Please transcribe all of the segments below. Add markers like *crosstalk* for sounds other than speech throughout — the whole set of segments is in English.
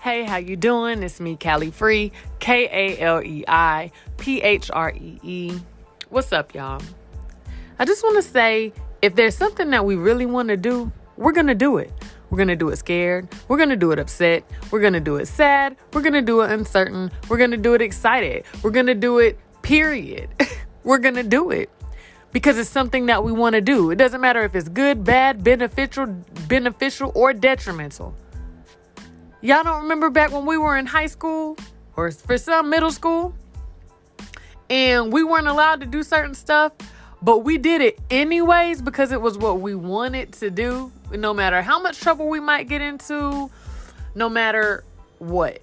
Hey, how you doing? It's me, Kaleiphree, K A L E I P H R E E. What's up, y'all? I just want to say if there's something that we really want to do, we're going to do it. We're going to do it scared. We're going to do it upset. We're going to do it sad. We're going to do it uncertain. We're going to do it excited. We're going to do it, period. *laughs* we're going to do it because it's something that we want to do. It doesn't matter if it's good, bad, beneficial, beneficial or detrimental. Y'all don't remember back when we were in high school or for some middle school and we weren't allowed to do certain stuff, but we did it anyways because it was what we wanted to do, no matter how much trouble we might get into, no matter what.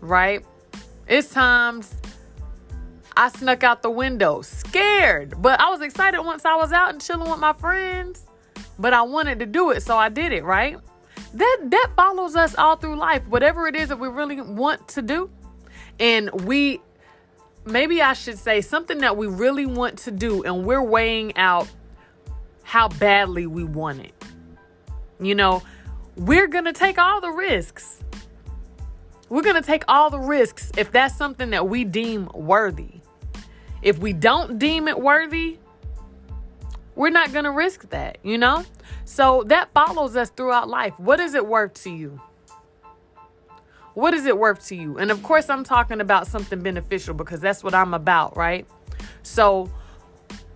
Right? It's times I snuck out the window, scared, but I was excited once I was out and chilling with my friends. But I wanted to do it, so I did it, right? That that follows us all through life whatever it is that we really want to do. And we maybe I should say something that we really want to do and we're weighing out how badly we want it. You know we're to take all the risks. We're to take all the risks if that's something that we deem worthy. If we don't deem it worthy we're not going to risk that, you know? So that follows us throughout life. What is it worth to you? What is it worth to you? And of course, I'm talking about something beneficial because that's what I'm about, right? So,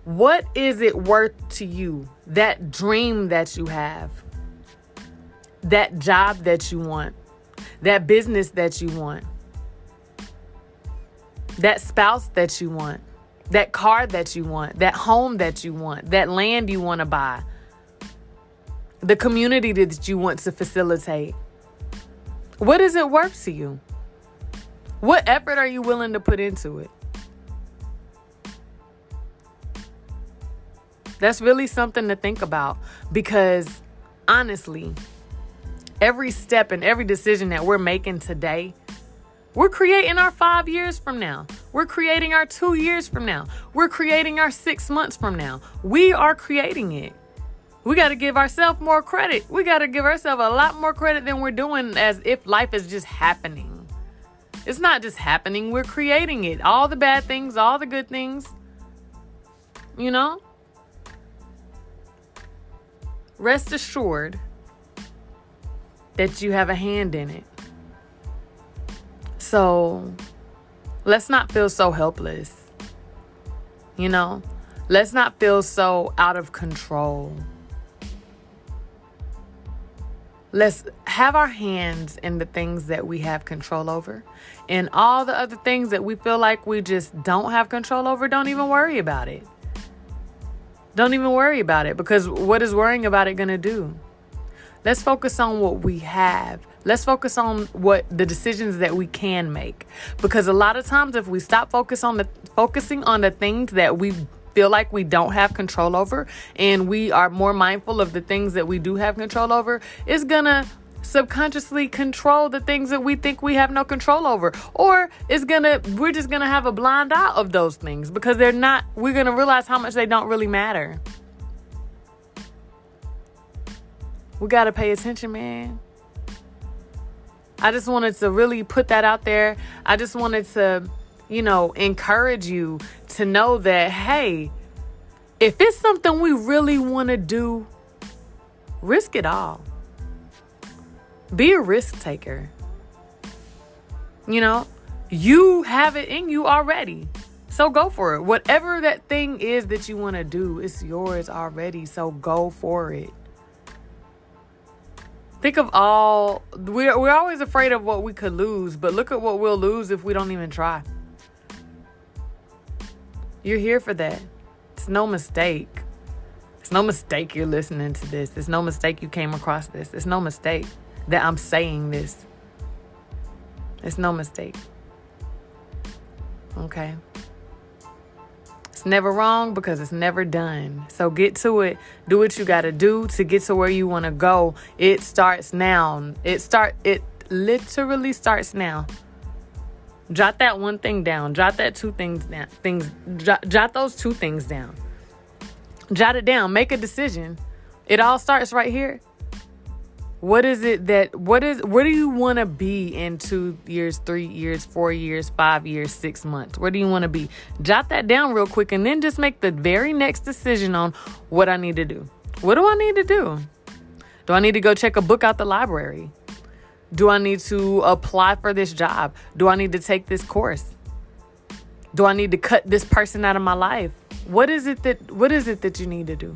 what is it worth to you? That dream that you have, that job that you want, that business that you want, that spouse that you want that car that you want, that home that you want, that land you want to buy, the community that you want to facilitate. What is it worth to you? What effort are you willing to put into it? That's really something to think about because honestly, every step and every decision that we're making today we're creating our five years from now. We're creating our two years from now. We're creating our six months from now. We are creating it. We got to give ourselves more credit. We got to give ourselves a lot more credit than we're doing as if life is just happening. It's not just happening, we're creating it. All the bad things, all the good things. You know? Rest assured that you have a hand in it. So let's not feel so helpless. You know, let's not feel so out of control. Let's have our hands in the things that we have control over. And all the other things that we feel like we just don't have control over, don't even worry about it. Don't even worry about it because what is worrying about it going to do? Let's focus on what we have. Let's focus on what the decisions that we can make. Because a lot of times if we stop focus on the focusing on the things that we feel like we don't have control over and we are more mindful of the things that we do have control over, it's gonna subconsciously control the things that we think we have no control over or it's gonna we're just gonna have a blind eye of those things because they're not we're gonna realize how much they don't really matter we gotta pay attention man I just wanted to really put that out there. I just wanted to, you know, encourage you to know that, hey, if it's something we really want to do, risk it all. Be a risk taker. You know, you have it in you already. So go for it. Whatever that thing is that you want to do, it's yours already. So go for it. Think of all we're we're always afraid of what we could lose, but look at what we'll lose if we don't even try. You're here for that. It's no mistake. It's no mistake you're listening to this. It's no mistake you came across this. It's no mistake that I'm saying this. It's no mistake. Okay never wrong because it's never done. So get to it. Do what you got to do to get to where you want to go. It starts now. It start it literally starts now. Jot that one thing down. Jot that two things down. Things jot, jot those two things down. Jot it down. Make a decision. It all starts right here. What is it that what is where do you want to be in 2 years, 3 years, 4 years, 5 years, 6 months? Where do you want to be? Jot that down real quick and then just make the very next decision on what I need to do. What do I need to do? Do I need to go check a book out the library? Do I need to apply for this job? Do I need to take this course? Do I need to cut this person out of my life? What is it that what is it that you need to do?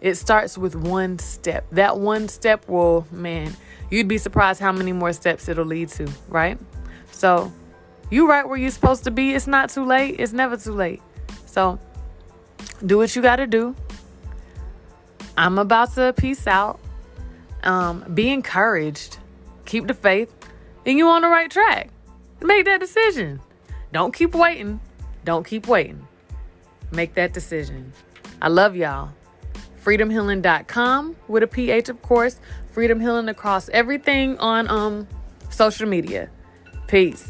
It starts with one step. That one step will, man, you'd be surprised how many more steps it'll lead to, right? So, you right where you're supposed to be. It's not too late. It's never too late. So, do what you got to do. I'm about to peace out. Um, be encouraged. Keep the faith. And you on the right track. Make that decision. Don't keep waiting. Don't keep waiting. Make that decision. I love y'all. FreedomHealing.com with a PH, of course. Freedom Healing across everything on um social media. Peace.